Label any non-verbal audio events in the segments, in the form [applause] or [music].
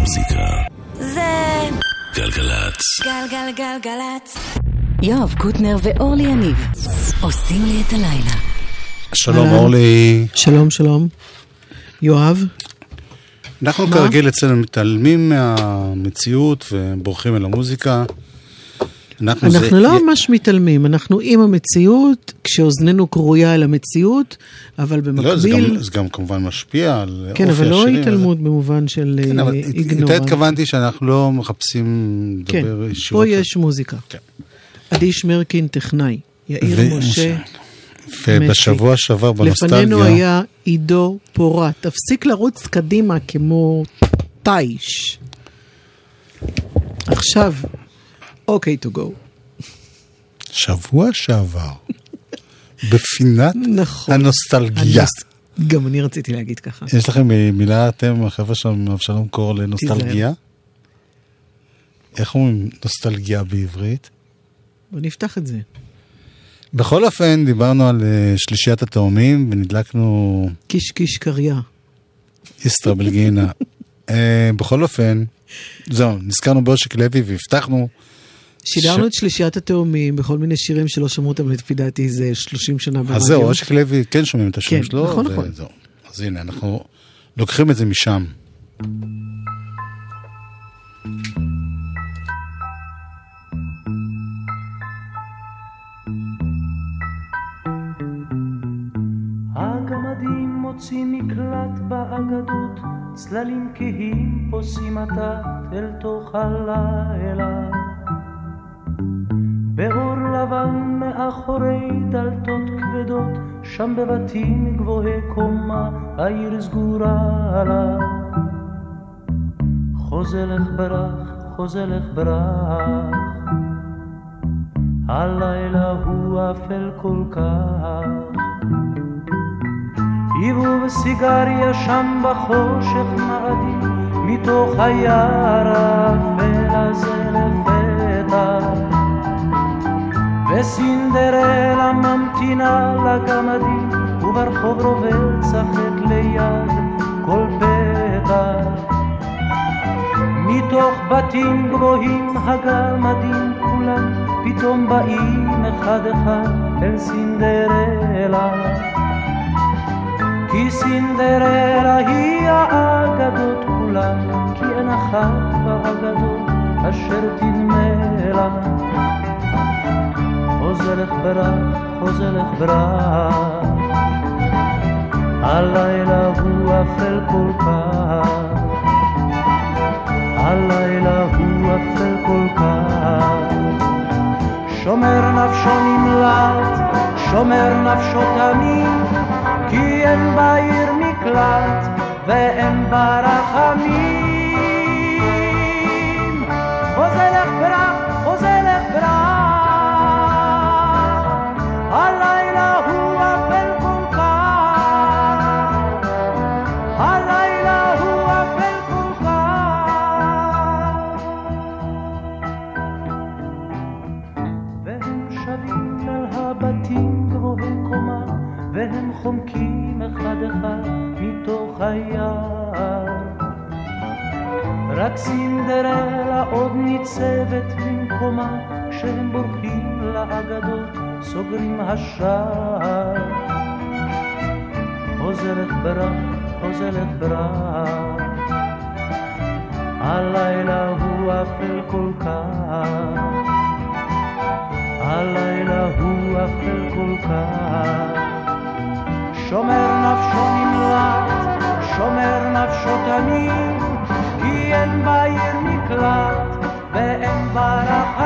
המוזיקה. זה גלגלצ. גלגלגלגלצ. יואב קוטנר ואורלי יניב עושים לי את הלילה. שלום אהלן. אורלי. שלום, שלום. יואב, אנחנו מה? כרגיל אצלנו מתעלמים מהמציאות ובורחים אל המוזיקה. אנחנו, אנחנו זה... לא ממש מתעלמים, אנחנו עם המציאות, כשאוזננו כרויה אל המציאות, אבל לא, זה גם, במקביל... זה גם כמובן משפיע על כן, אופי אבל לא השירים. התעלמות במובן של כן, אה, אבל איגנורנט. התכוונתי שאנחנו לא מחפשים כן, לדבר ישירות. פה יש מוזיקה. כן. עדי שמרקין טכנאי, יאיר ו- משה. ובשבוע שעבר בנוסטלגיה, לפנינו היה עידו פורט. תפסיק לרוץ קדימה כמו טייש. עכשיו, אוקיי טו גו. שבוע שעבר, בפינת נכון. הנוסטלגיה. הנוס- גם אני רציתי להגיד ככה. יש לכם מילה, אתם, החבר'ה שם, אבשלום קור לנוסטלגיה? איך אומרים נוסטלגיה בעברית? בוא נפתח את זה. בכל אופן, דיברנו על אה, שלישיית התאומים ונדלקנו קיש קיש קריה. איסטרה בלגינה. [laughs] אה, בכל אופן, זהו, נזכרנו באושיק לוי והבטחנו, שידרנו ש- את שלישיית התאומים בכל מיני שירים שלא שמעו אותם לפי דעתי זה 30 שנה ברדיו. אז זהו, אושיק לוי, כן שומעים את השם כן, שלו. נכון, נכון. וזהו. אז הנה, אנחנו לוקחים את זה משם. הגמדים מוצאים מקלט באגדות, צללים כהים פוסעים עתת אל תוך הלילה. לבן מאחורי דלתות כבדות, שם בבתים גבוהי קומה, העיר סגורה לה. חוזה לך ברח, חוזה לך ברח, הלילה הוא אפל כל כך. עיבוב סיגריה שם בחושך מאדים, מתוך היער האפל הזה לפתע. וסינדרלה ממתינה לגמדים, וברחוב רובץ החטא ליד כל פתח. מתוך בתים גבוהים הגמדים כולם, פתאום באים אחד אחד אל סינדרלה. כי סינדרלה היא האגדות כולן, כי אין אחת באגדות אשר תדמה לה. חוזרך ברח, חוזרך ברח, הלילה הוא אפל כל כך, הלילה הוא אפל כל כך. שומר נפשו נמלט, שומר נפשו תמיד, כי אין בעיר מקלט ואין בה רחמים. רק סינדרלה עוד ניצבת במקומה, כשהם בורחים לאגדות, סוגרים השער. חוזרת ברח, חוזרת ברח, הלילה הוא אפל כל כך. הלילה הוא אפל כל כך. שומר נפשו נמלט, שומר נפשו תמיד, כי אין בעיר מקלט ואין בה רחמים.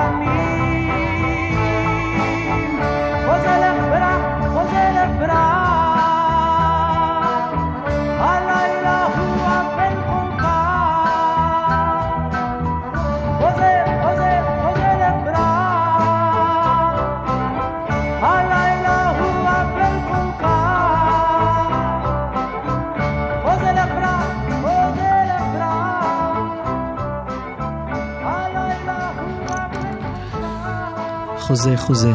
חוזה, חוזה.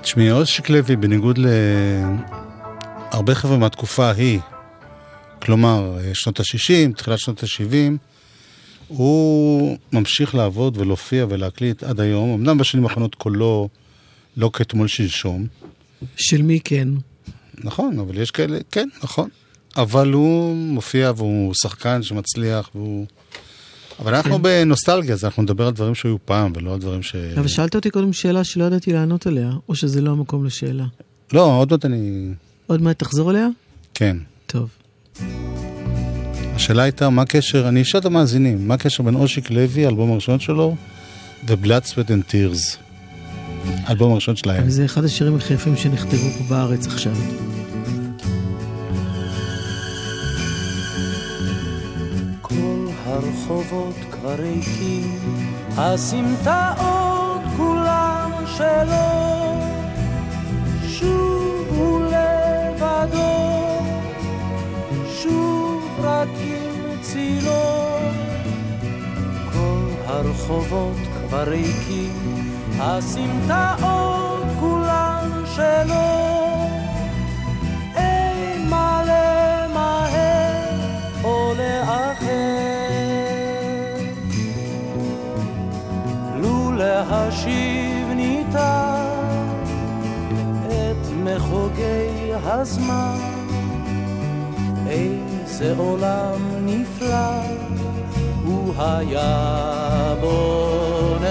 תשמעי, אושיק לוי, בניגוד להרבה חבר'ה מהתקופה ההיא, כלומר, שנות ה-60, תחילת שנות ה-70, הוא ממשיך לעבוד ולהופיע ולהקליט עד היום, אמנם בשנים האחרונות קולו לא כאתמול שלשום, של מי כן? נכון, אבל יש כאלה, כן, נכון. אבל הוא מופיע והוא שחקן שמצליח והוא... אבל אנחנו כן. בנוסטלגיה, אז אנחנו נדבר על דברים שהיו פעם ולא על דברים ש... אבל שאלת אותי קודם שאלה שלא ידעתי לענות עליה, או שזה לא המקום לשאלה. לא, עוד מעט אני... עוד מעט תחזור אליה? כן. טוב. השאלה הייתה, מה הקשר, אני אשאל את המאזינים, מה הקשר בין אושיק לוי, האלבום הראשון שלו, ו-Blood, Sweat and Tears, האלבום הראשון שלהם. זה אחד השירים הכי יפים שנכתבו פה בארץ עכשיו. הרחובות כבר ריקים, הסמטאות כולם שלו, שוב הוא לבדו, שוב רק עם צילו. כל הרחובות כבר ריקים, הסמטאות כולן שלו. להשיב ניתן את מחוגי הזמן, איזה עולם נפלא הוא היה בוננו,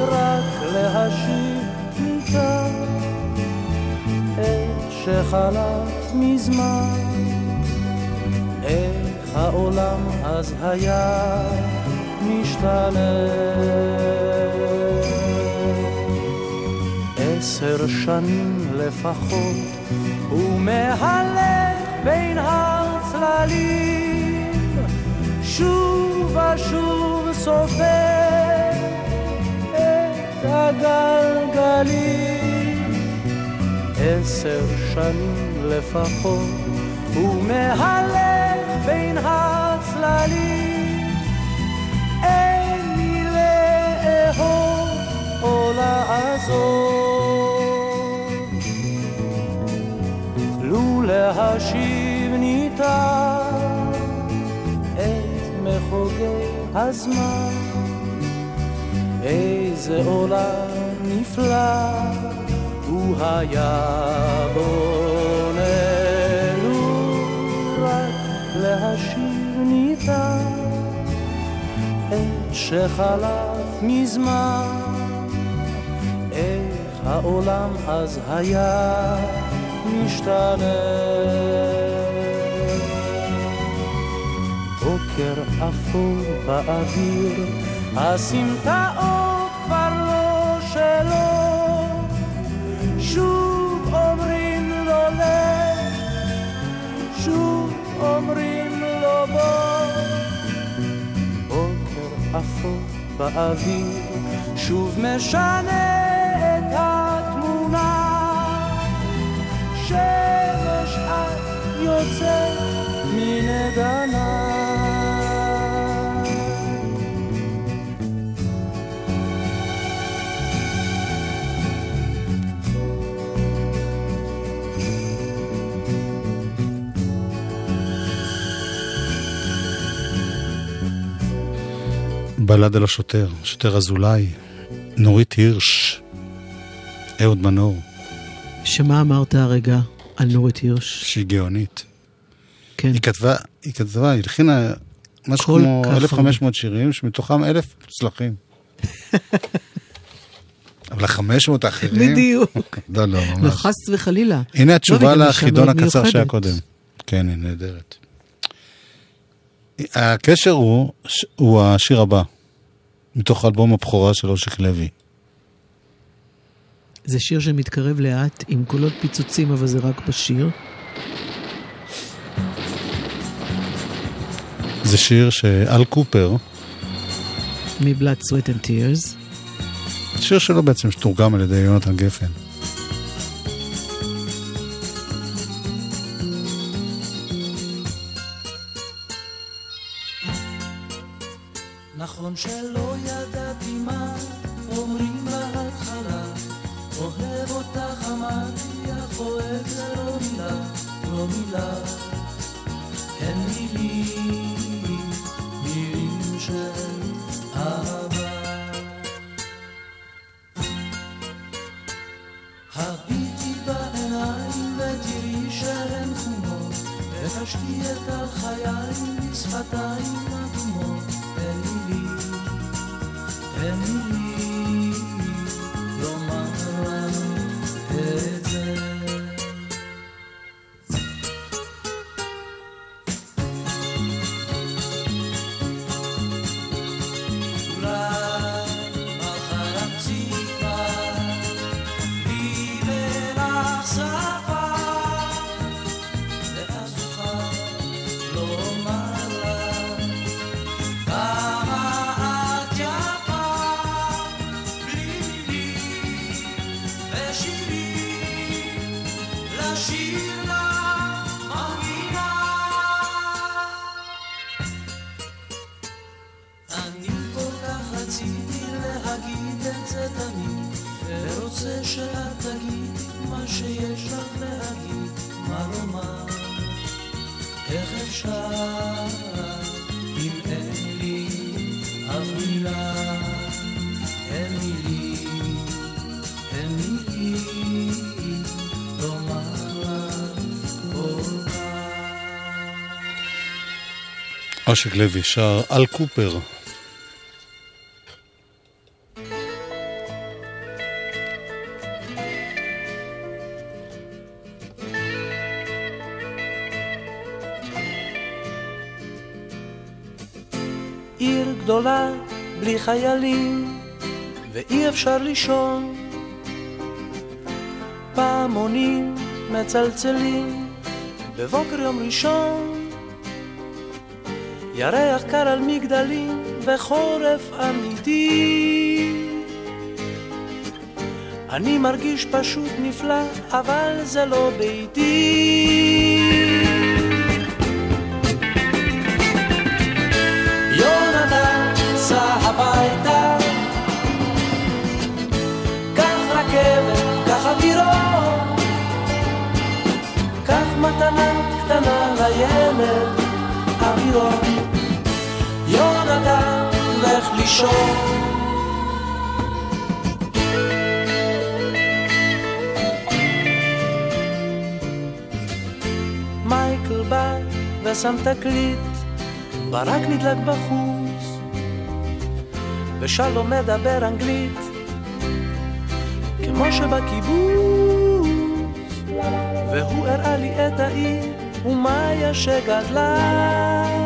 רק להשיב ניתן את שחלף מזמן, איך העולם אז היה משתלם. עשר שנים לפחות, הוא מהלך בין הצללים, שוב ושוב סופר את הגלגלים. עשר שנים לפחות, הוא מהלך בין הצללים. לעזור. לו להשיב ניתן את מחוגי הזמן, איזה עולם נפלא הוא היה בוננו, רק להשיב ניתן את שחלף מזמן, העולם אז היה משתלם. בוקר אפור באוויר, הסמטאות כבר לא שלו, שוב אומרים לו לך, שוב אומרים לו בוא. בוקר אפור באוויר, שוב משנה התמונה. שמש את יוצאת מן. בלד על השוטר, שוטר אזולאי, נורית הירש, אהוד מנור, שמה אמרת הרגע על נורית הירש? שהיא גאונית. כן. היא כתבה, היא כתבה, היא הלחינה משהו כמו כך 1,500 שירים, שמתוכם 1,000 מוצלחים. [laughs] אבל ה-500 האחרים... בדיוק. לא, [laughs] לא, לא, ממש. חס וחלילה. הנה לא, התשובה אישה לחידון הקצר שהיה. קודם. כן, היא נהדרת. הקשר הוא, הוא השיר הבא, מתוך אלבום הבכורה של אושיק לוי. זה שיר שמתקרב לאט, עם קולות פיצוצים, אבל זה רק בשיר. זה שיר שאל קופר, מ-Blood, Sweat and Tears. שיר שלו בעצם שתורגם על ידי יונתן גפן. נכון שלא ידעתי מה אומרים בהתחלה אוהב אותך אמרתי, אך אוהב זה לא מילה, לא מילה. אין מילים, מילים של אהבה. אושיק לוי שר על קופר. עיר גדולה בלי חיילים ואי אפשר לישון פעמונים מצלצלים בבוקר יום ראשון ירח קר על מגדלים וחורף אמיתי אני מרגיש פשוט נפלא אבל זה לא ביתי יונתן, סע הביתה. קח רכבת, קח אווירון. קח מתנה קטנה לילד, אווירון. לישון. מייקל בא ושם תקליט ברק נדלק בחוץ, ושלום מדבר אנגלית, כמו שבקיבוץ, והוא הראה לי את העיר, ומאיה שגדלה.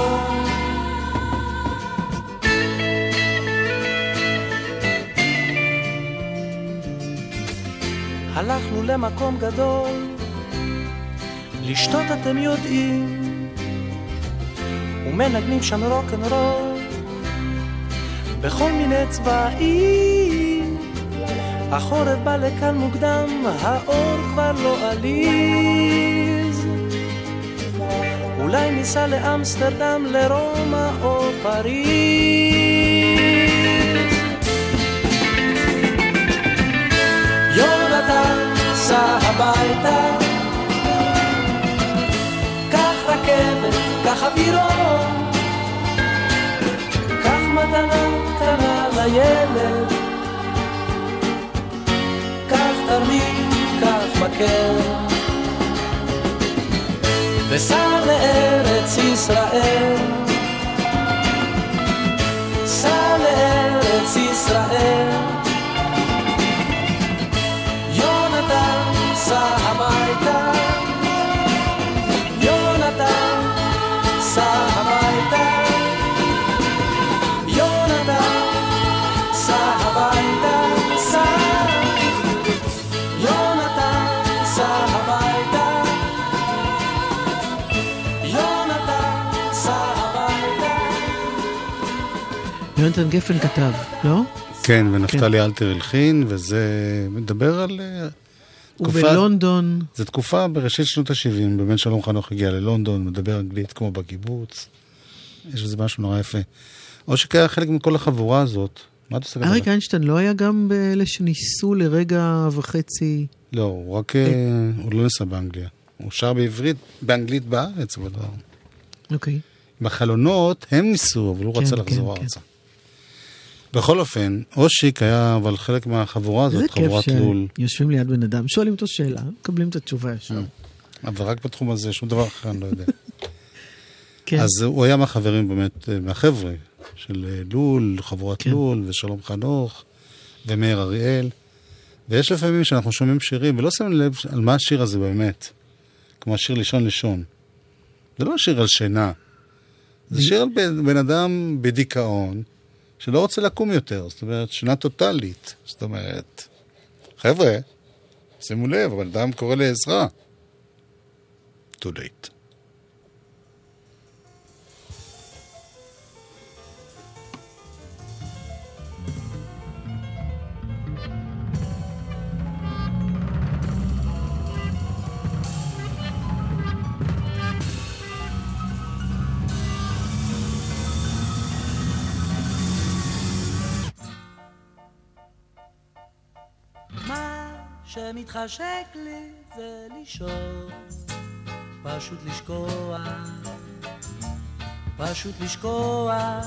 הלכנו למקום גדול, לשתות אתם יודעים, ומנגנים שם רוקנרול. בכל מיני צבעים. החורף בא לכאן מוקדם, האור כבר לא עליז. אולי ניסע לאמסטרדם, לרומא או פריז. יונתן, סע הביתה. קח רכבת, קח אווירון. קח מתנה קטנה לילד. קח תרמיל, קח מקל. וסע לארץ ישראל. סע לארץ ישראל. יונתן גפן כתב, לא? כן, ונפתלי אלתר הלחין, וזה מדבר על... אה, תקופה- ובלונדון, זו תקופה בראשית שנות ה-70, באמת שלום חנוך הגיע ללונדון, מדבר אנגלית כמו בקיבוץ. יש בזה משהו נורא יפה. אושיק היה חלק מכל החבורה הזאת. מה אתה מסתכל אריק איינשטיין לא היה גם באלה שניסו לרגע וחצי... לא, הוא רק... אה, הוא לא נסע באנגליה. הוא שר בעברית, באנגלית בארץ, אבל לא... אוקיי. עם החלונות, הם ניסו, אבל הוא כן, רצה כן, לחזור כן. ארצה. בכל אופן, אושיק היה אבל חלק מהחבורה הזאת, כיף חבורת לול. שיושבים ליד בן אדם, שואלים אותו שאלה, מקבלים את התשובה ישר. אבל רק בתחום הזה, שום דבר אחר אני לא יודע. [laughs] כן. אז הוא היה מהחברים באמת, אה, מהחבר'ה של אה, לול, חבורת כן. לול, ושלום חנוך, ומאיר אריאל. ויש לפעמים שאנחנו שומעים שירים, ולא שמים לב על מה השיר הזה באמת. כמו השיר לישון לישון. זה לא שיר על שינה. זה שיר על בן, בן אדם בדיכאון, שלא רוצה לקום יותר. זאת אומרת, שינה טוטאלית. זאת אומרת, חבר'ה, שימו לב, הבן אדם קורא לעזרה. too late. שמתחשק לי זה לישון, פשוט לשכוח, פשוט לשכוח.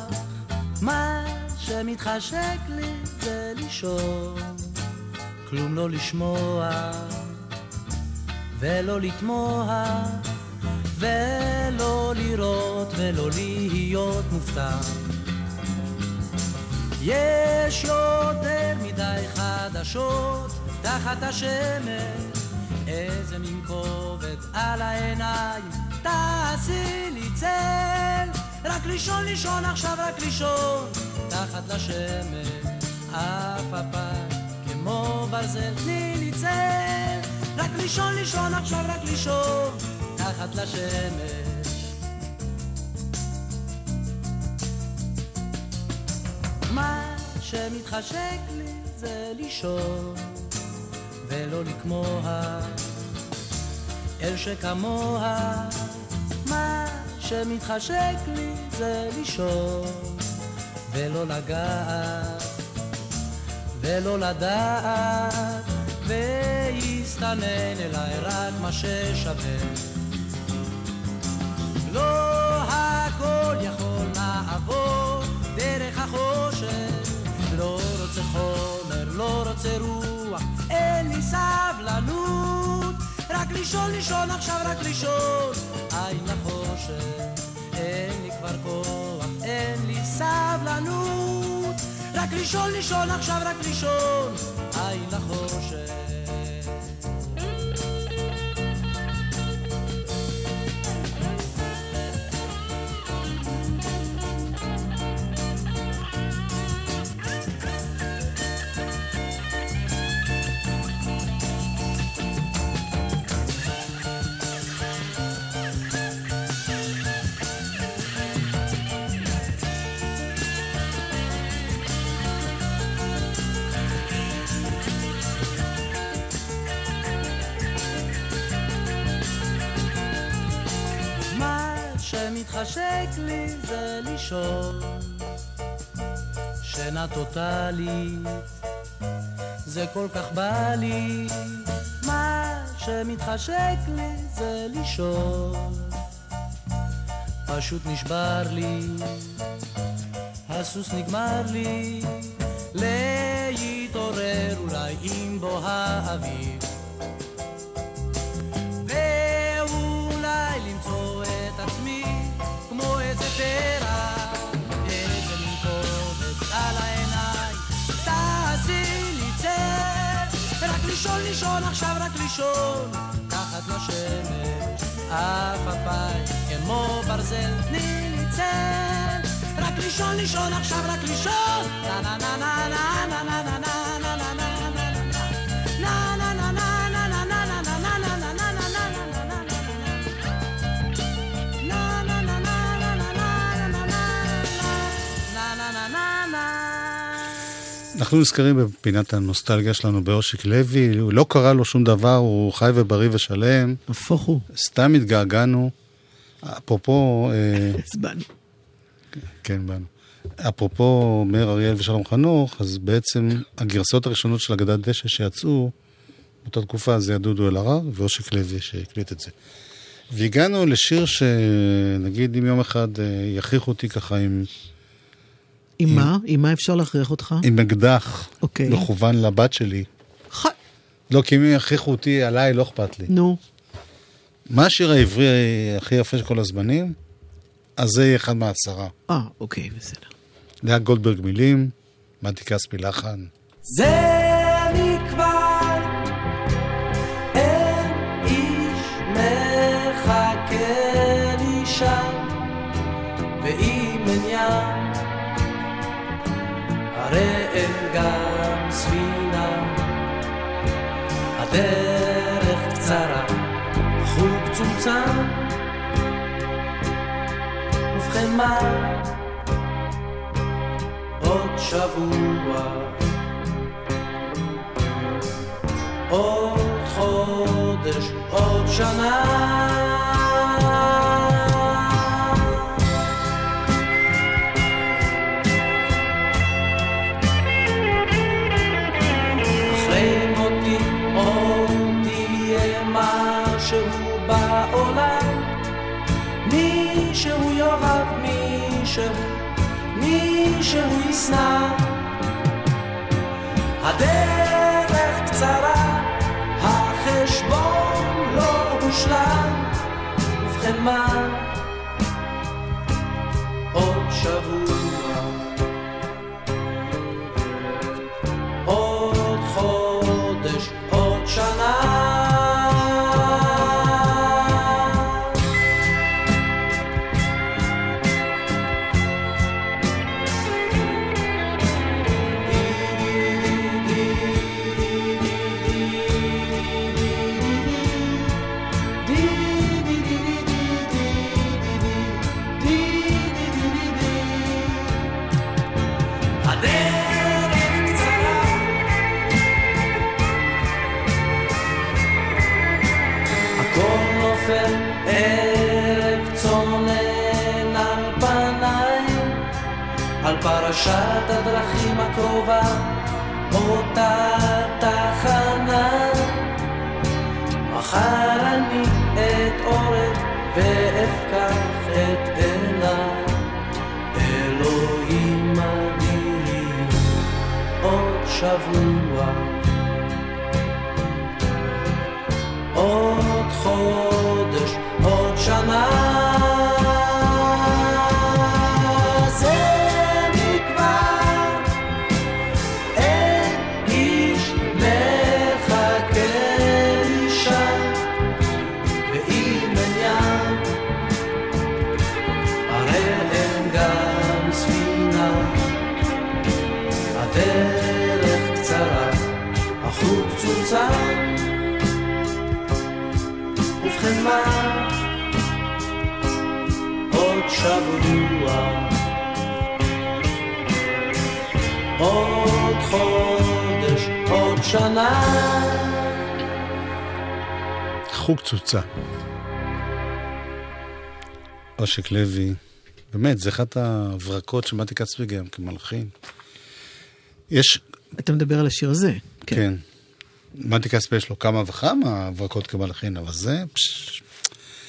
מה שמתחשק לי זה לישון, כלום לא לשמוע, ולא לתמוה, ולא לראות ולא להיות מופתע. יש יותר מדי חדשות תחת השמש, איזה מין כובד על העיניים, תעשי לי צל, רק לישון לישון עכשיו רק לישון, תחת לשמש, אף הפעם כמו ברזל, תני לי צל, רק לישון לישון עכשיו רק לישון, תחת לשמש. מה שמתחשק לי זה לישון ולא לקמוה אל שכמוה מה שמתחשק לי זה לישון ולא לגעת ולא לדעת ויסתנן אליי רק מה ששווה. לא הכל יכול לעבור דרך החושך לא רוצה חומר, לא רוצה רוח אין לי סבלנות. רק לישון, לישון עכשיו רק לישון. עין לחושך אין לי כבר כוח, אין לי סבלנות. רק לישון, לישון עכשיו רק לישון. עין לחושך שמתחשק לי זה לישון שינה טוטאלית. זה כל כך בא לי מה שמתחשק לי זה לישון. פשוט נשבר לי הסוס נגמר לי להתעורר אולי עם בוא האביב לישון לישון עכשיו רק לישון, תחת לשמש, אף הפיים כמו ברזל, תני לי צל, רק לישון לישון עכשיו רק לישון, נה נה נה נה נה נה נה נה אנחנו נזכרים בפינת הנוסטלגיה שלנו באושיק לוי, הוא לא קרה לו שום דבר, הוא חי ובריא ושלם, נהפוך הוא, סתם התגעגענו. אפרופו, אה, [laughs] עצבני. כן, באנו. אפרופו מאיר אריאל ושלום חנוך, אז בעצם הגרסאות הראשונות של אגדת דשא שיצאו באותה תקופה זה היה דודו אלהרר ואושיק לוי שהקליט את זה. והגענו לשיר שנגיד אם יום אחד אה, יכריחו אותי ככה עם, עם מה? עם מה אפשר להכריח אותך? עם אקדח אוקיי. מכוון לבת שלי. ח- לא, כי אם יכריחו אותי עליי, לא אכפת לי. נו, מה השיר העברי הכי יפה של כל הזמנים? אז זה יהיה אחד מהעשרה. אה, אוקיי, בסדר. לאה גולדברג מילים, מתי כספי לחן. זה הרי אין גם ספינה. הדרך קצרה, החוג צומצם, ובכן מה? עוד שבוע עוד חודש, עוד שנה. מישהו, מישהו ישנא. הדרך קצרה, החשבון לא הושלם, ובכן מה? עוד שבוע, פרשת הדרכים הקרובה אותה תחנה. מחר אני אתעורר ואפקח את עיניי. אלוהים אדירים עוד שבוע. עוד חודש, עוד שנה. חוג צוצה. אושיק לוי, באמת, זה אחת ההברקות של מתי כספי גם כמלחין. יש, אתה מדבר על השיר הזה. כן, מתי כספי יש לו כמה וכמה הברקות כמלחין, אבל זה, פש,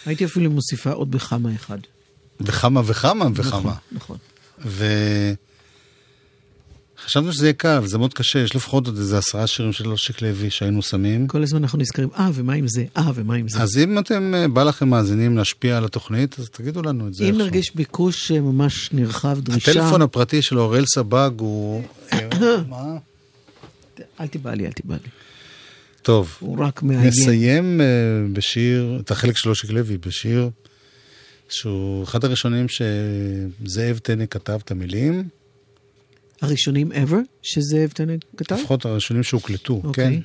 הייתי אפילו מוסיפה עוד בכמה אחד. וכמה וכמה וכמה. נכון, נכון. וחשבנו שזה יהיה קל, זה מאוד קשה, יש לפחות עוד איזה עשרה שירים של אושיק לוי שהיינו שמים. כל הזמן אנחנו נזכרים, אה, ומה עם זה? אה, ומה עם זה? אז אם אתם, אה, בא לכם מאזינים להשפיע על התוכנית, אז תגידו לנו את זה. אם. נרגיש ביקוש אה, ממש נרחב, דרישה... הטלפון הפרטי של אוראל סבג הוא... [coughs] מה? אל תיבא לי, אל תיבא לי. טוב, הוא רק מאיים. נסיים אה, בשיר, את החלק של אושיק לוי, בשיר שהוא אחד הראשונים שזאב טנא כתב את המילים, הראשונים ever שזאב טנא כתב? לפחות הראשונים שהוקלטו, כן? אוקיי.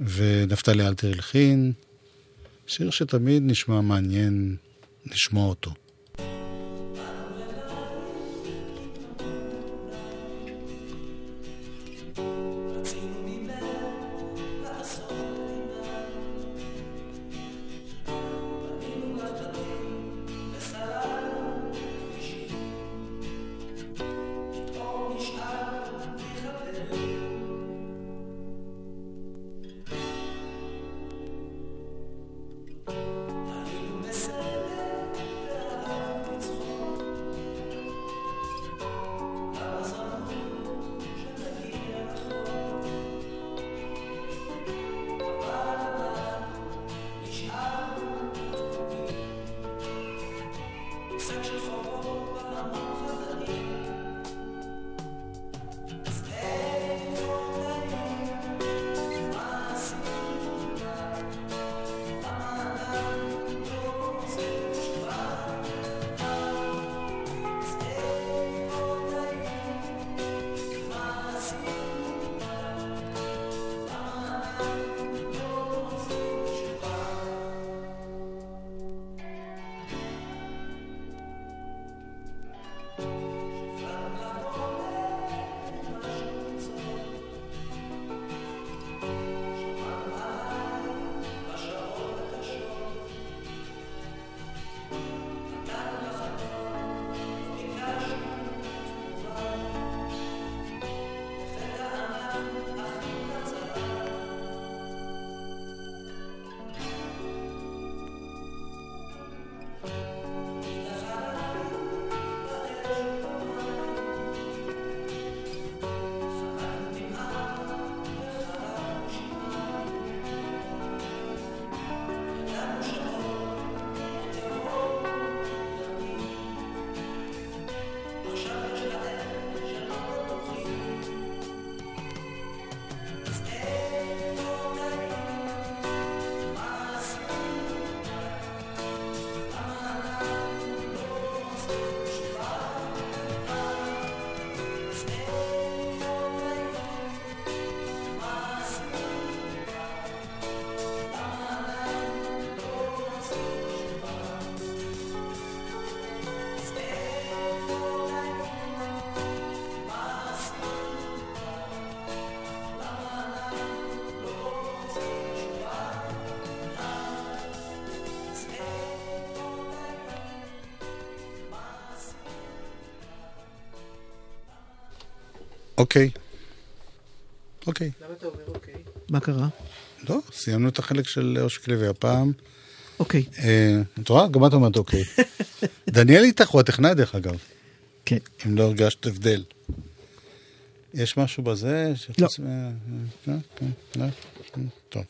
ונפתלי אלתר הלחין, שיר שתמיד נשמע מעניין לשמוע אותו. אוקיי. אוקיי. מה קרה? לא, סיימנו את החלק של אושיק לוי הפעם. אוקיי. אה, את רואה? גם את אומרת אוקיי. דניאל איתך הוא הטכנאי דרך אגב, כן. אם לא הרגשת הבדל. יש משהו בזה? לא. לא? כן, לא? טוב.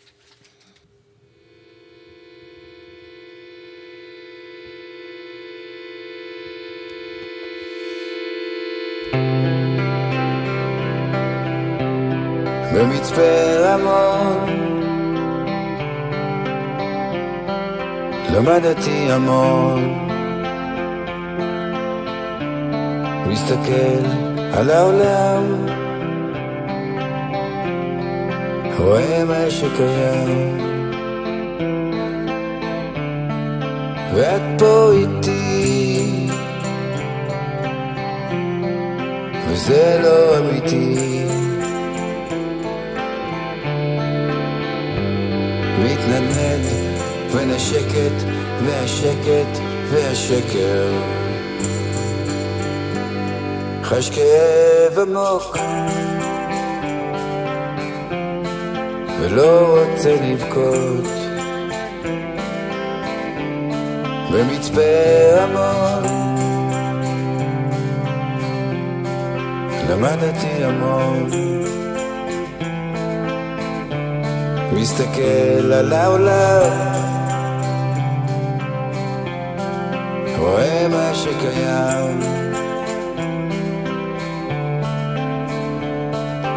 במצפה רמון. למדתי המון. מסתכל על העולם. רואה מה שקיים ואת פה איתי. וזה לא אמיתי בין השקט והשקט והשקר. חש כאב עמוק ולא רוצה לבכות. במצפה רמון למדתי המון מסתכל על העולם. רואה מה שקיים.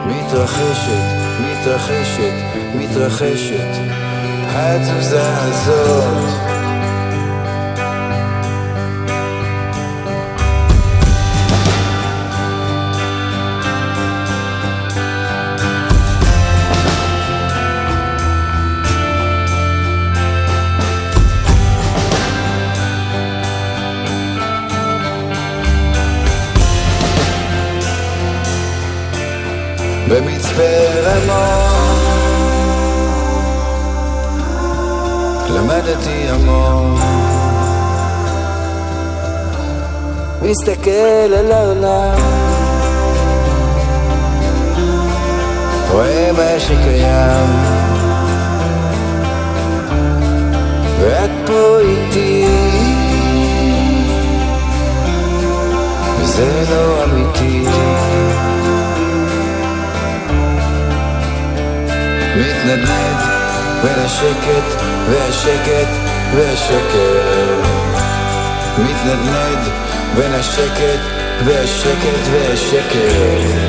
מתרחשת, מתרחשת, מתרחשת התזוזה הזאת במצפה רמון למדתי המון. מסתכל על העולם. רואה מה שקיים. ואת פה איתי. וזה לא אמיתי מתנדנד בין השקט והשקט והשקר מתנדנד בין השקט והשקט והשקר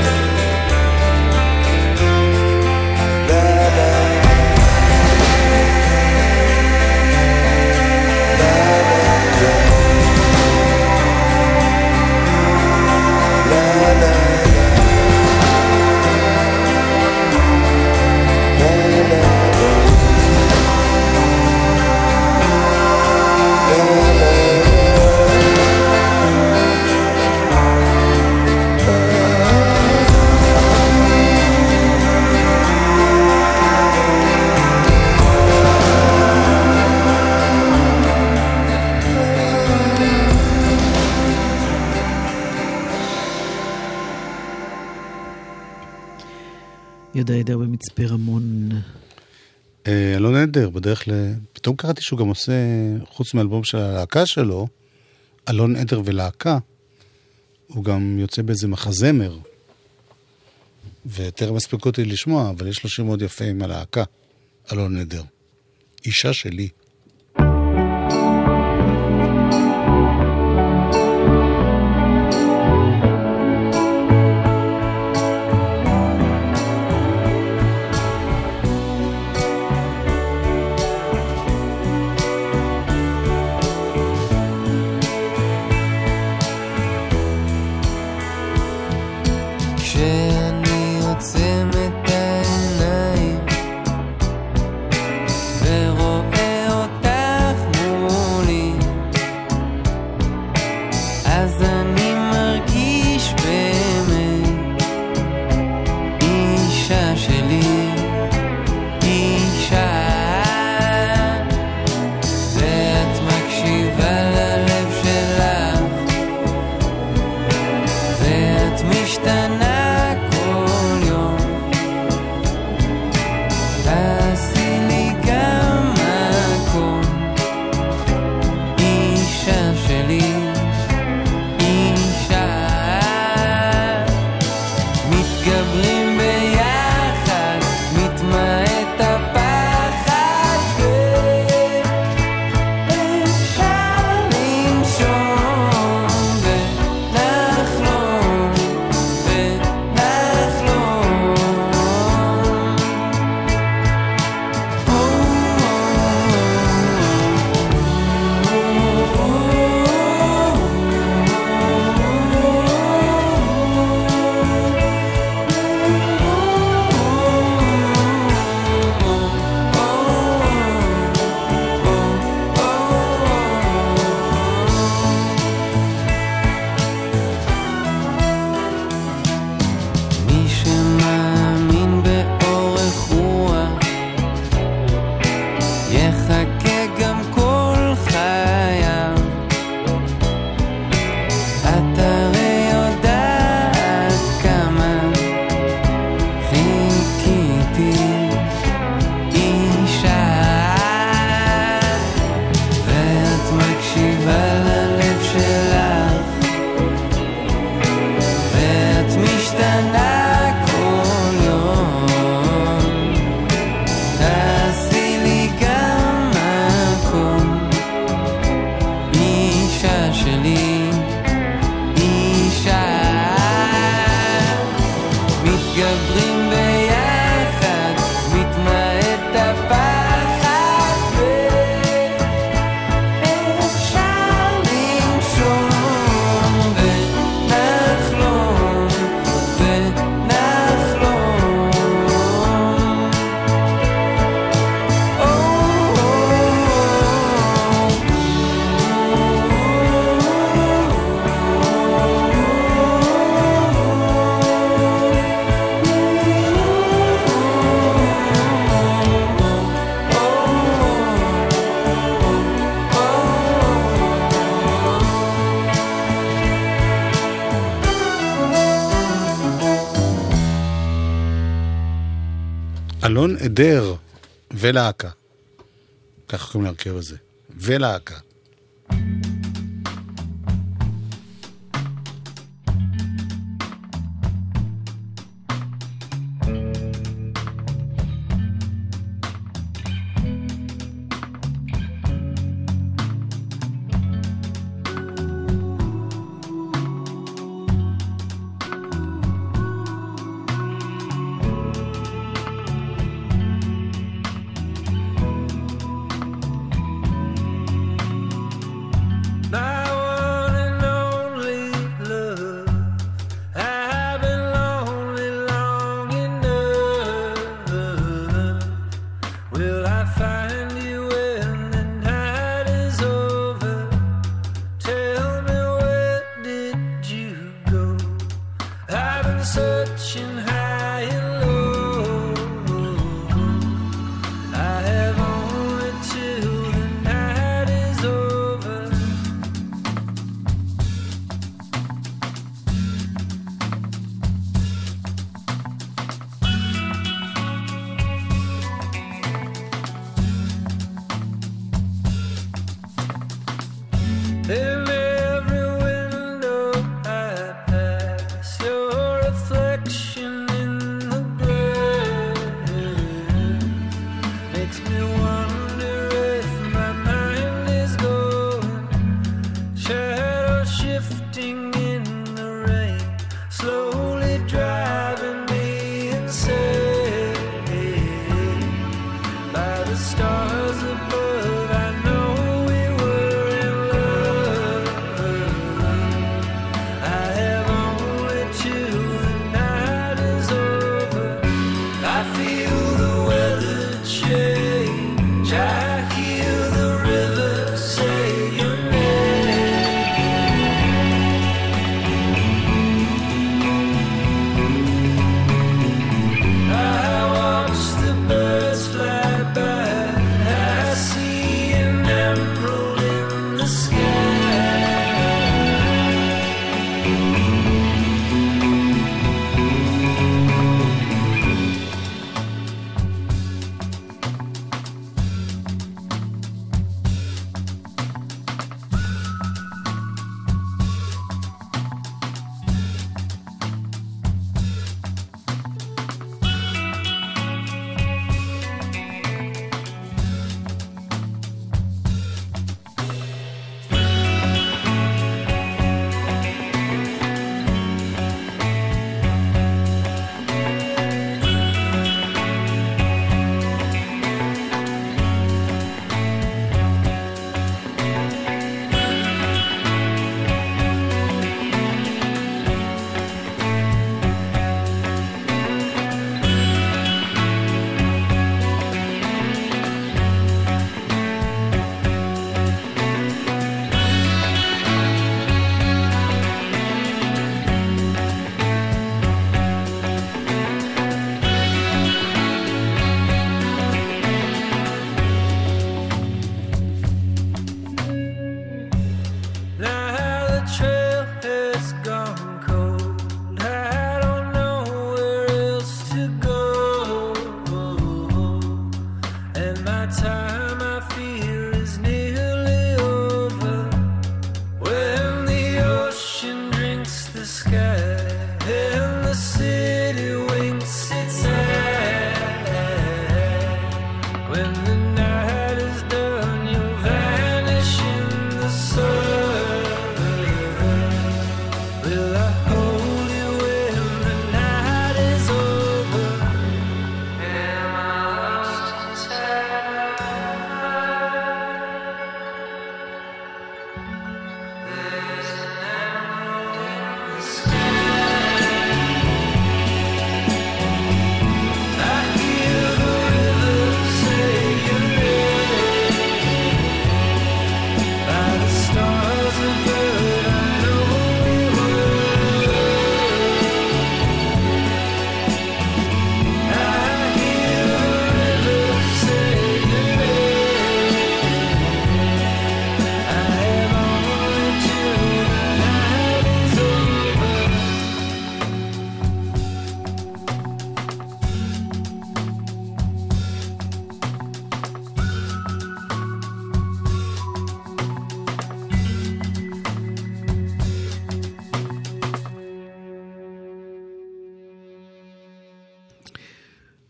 יהודה עדר במצפה רמון. אה, אלון עדר, בדרך ל... פתאום קראתי שהוא גם עושה, חוץ מאלבום של הלהקה שלו, אלון עדר ולהקה, הוא גם יוצא באיזה מחזמר. וטרם הספיקו אותי לשמוע, אבל יש לו שיר מאוד יפה עם הלהקה, אלון עדר. אישה שלי. עדר ולהקה. ככה קוראים להרכב הזה. ולהקה.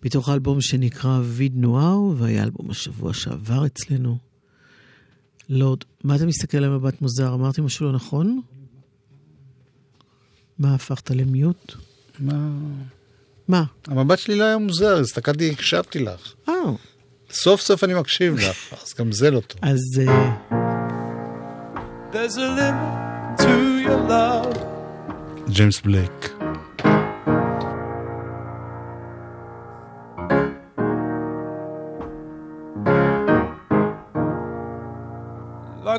מתוך האלבום שנקרא ויד נואר, והיה אלבום השבוע שעבר אצלנו. לורד, מה אתה מסתכל על מבט מוזר? אמרתי משהו לא נכון? מה, הפכת למיוט? מה? מה? המבט שלי לא היה מוזר, הסתכלתי, הקשבתי לך. אה, סוף סוף אני מקשיב לך, [laughs] אז גם זה לא טוב. אז אה, There's a limit to your love. ג'יימס בלייק.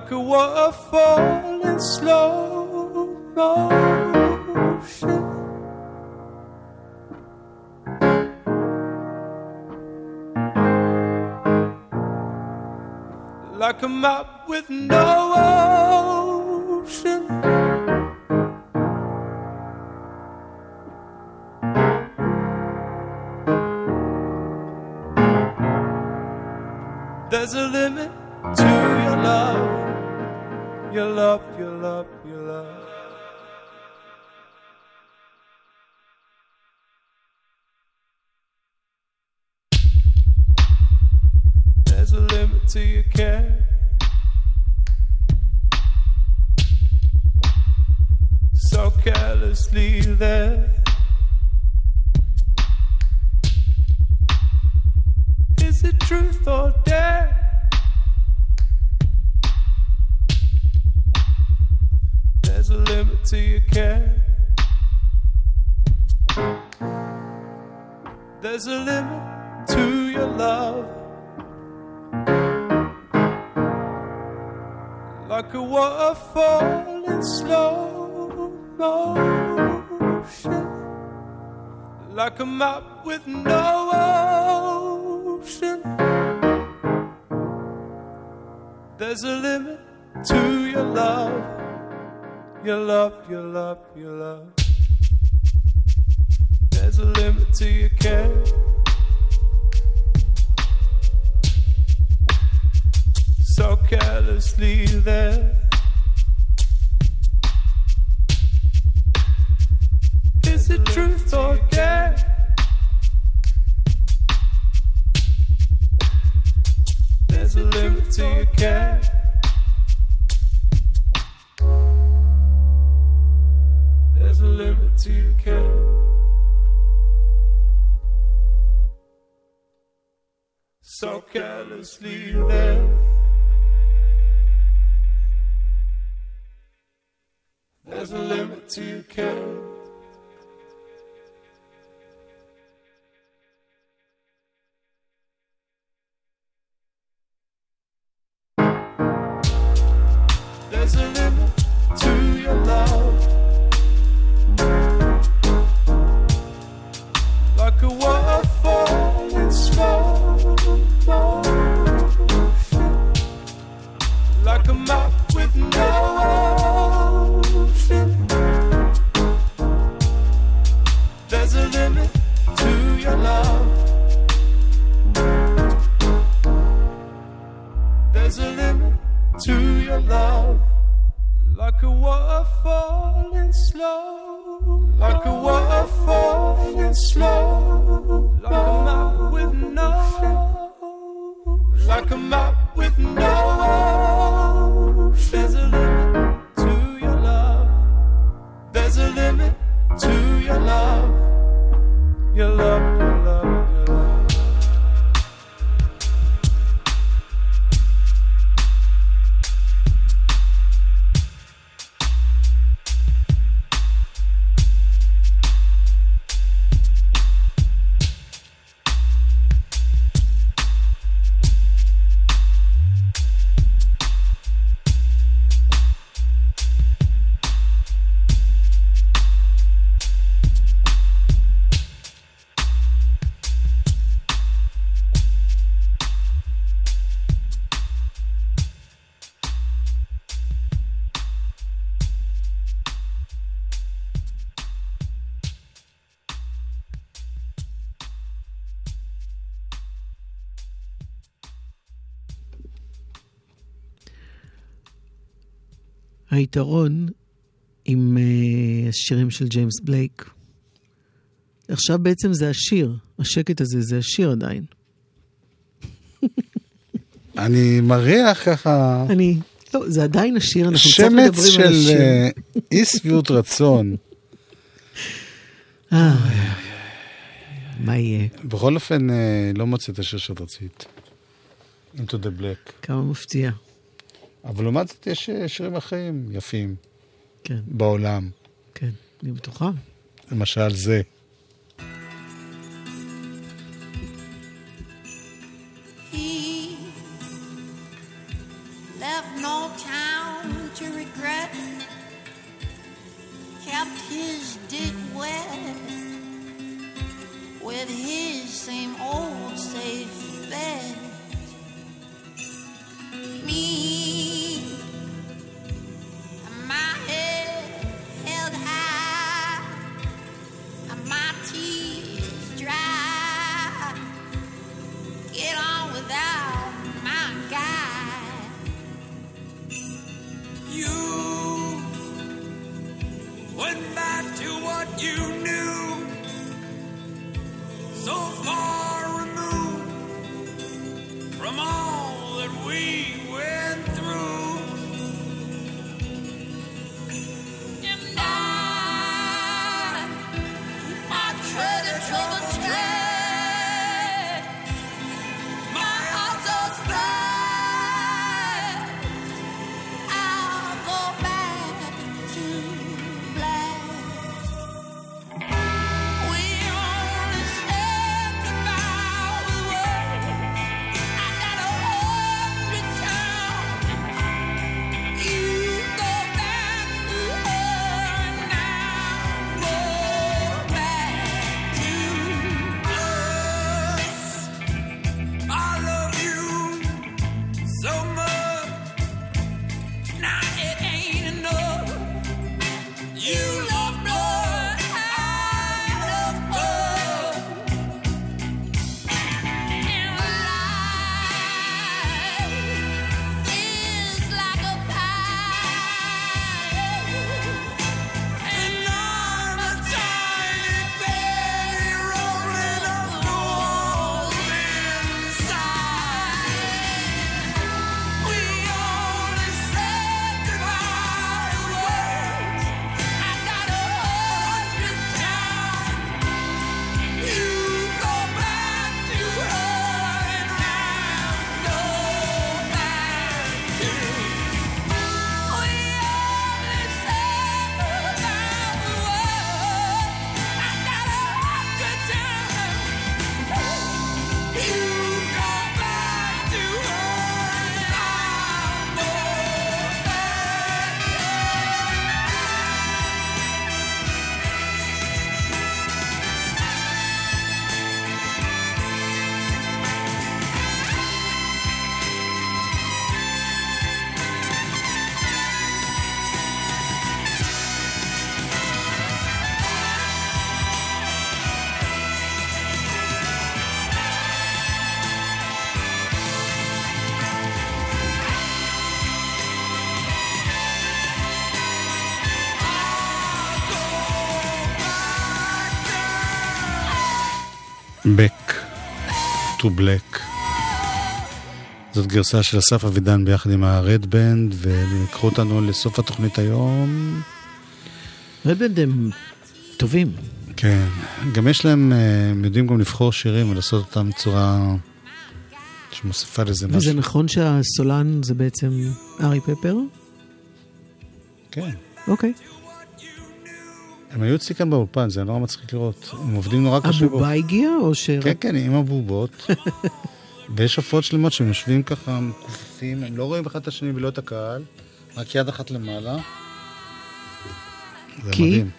Like a waterfall in slow motion. Like a map with no love. There's a limit to your care. So carelessly there. Care. There's a limit to your love. Like a waterfall in slow motion. Like a map with no ocean. There's a limit to your love. Your love, your love, your love. There's a limit to your care. So carelessly there. היתרון עם אה, השירים של ג'יימס בלייק, עכשיו בעצם זה השיר. השקט הזה זה השיר עדיין. אני מריח ככה אני... לא, זה עדיין השיר, אנחנו קצת שמץ מדברים על של השיר. אה, אי שביעות רצון. אה, מה יהיה? בכל אופן, לא מוצא את השיר שאת רצית. into the black. כמה מפתיע. אבל לעומת זאת יש אה, שירים אחרים יפים כן, בעולם. כן, אני בטוחה. למשל זה. To Black. זאת גרסה של אסף אבידן ביחד עם ה-Red Band, והם יקחו אותנו לסוף התוכנית היום. רדבנד הם טובים. כן, גם יש להם, אה, הם יודעים גם לבחור שירים ולעשות אותם בצורה שמוסיפה לזה וזה משהו. נכון שהסולן זה בעצם ארי פפר? כן. אוקיי. הם היו אצלי כאן באולפן, זה נורא מצחיק לראות. הם עובדים נורא קשה. הבובה הגיע או ש... כן, כן, עם הבובות. [laughs] ויש הופעות שלמות שהם יושבים ככה מכופפים, הם לא רואים אחד את השני ולא את הקהל, רק יד אחת למעלה. זה כי? מדהים.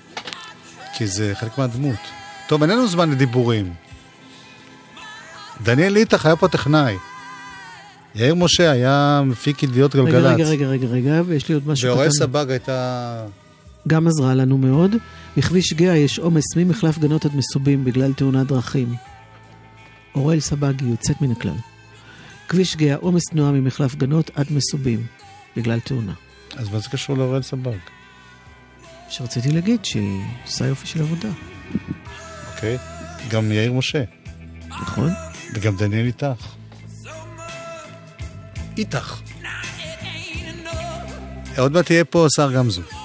כי זה חלק מהדמות. טוב, אין לנו זמן לדיבורים. דניאל איתך היה פה טכנאי. יאיר משה היה מפיק ידיעות גלגלצ. רגע, רגע, רגע, רגע, ויש לי עוד משהו קטן. סבג הייתה... גם עזרה לנו מאוד. בכביש גאה יש עומס ממחלף גנות עד מסובים בגלל תאונת דרכים. אוראל סבג היא יוצאת מן הכלל. כביש גאה, עומס תנועה ממחלף גנות עד מסובים בגלל תאונה. אז מה זה קשור לאוראל סבג? שרציתי להגיד שהיא עושה יופי של עבודה. אוקיי? גם יאיר משה, נכון? וגם דניאל איתך. איתך. עוד מעט תהיה פה שר גמזו.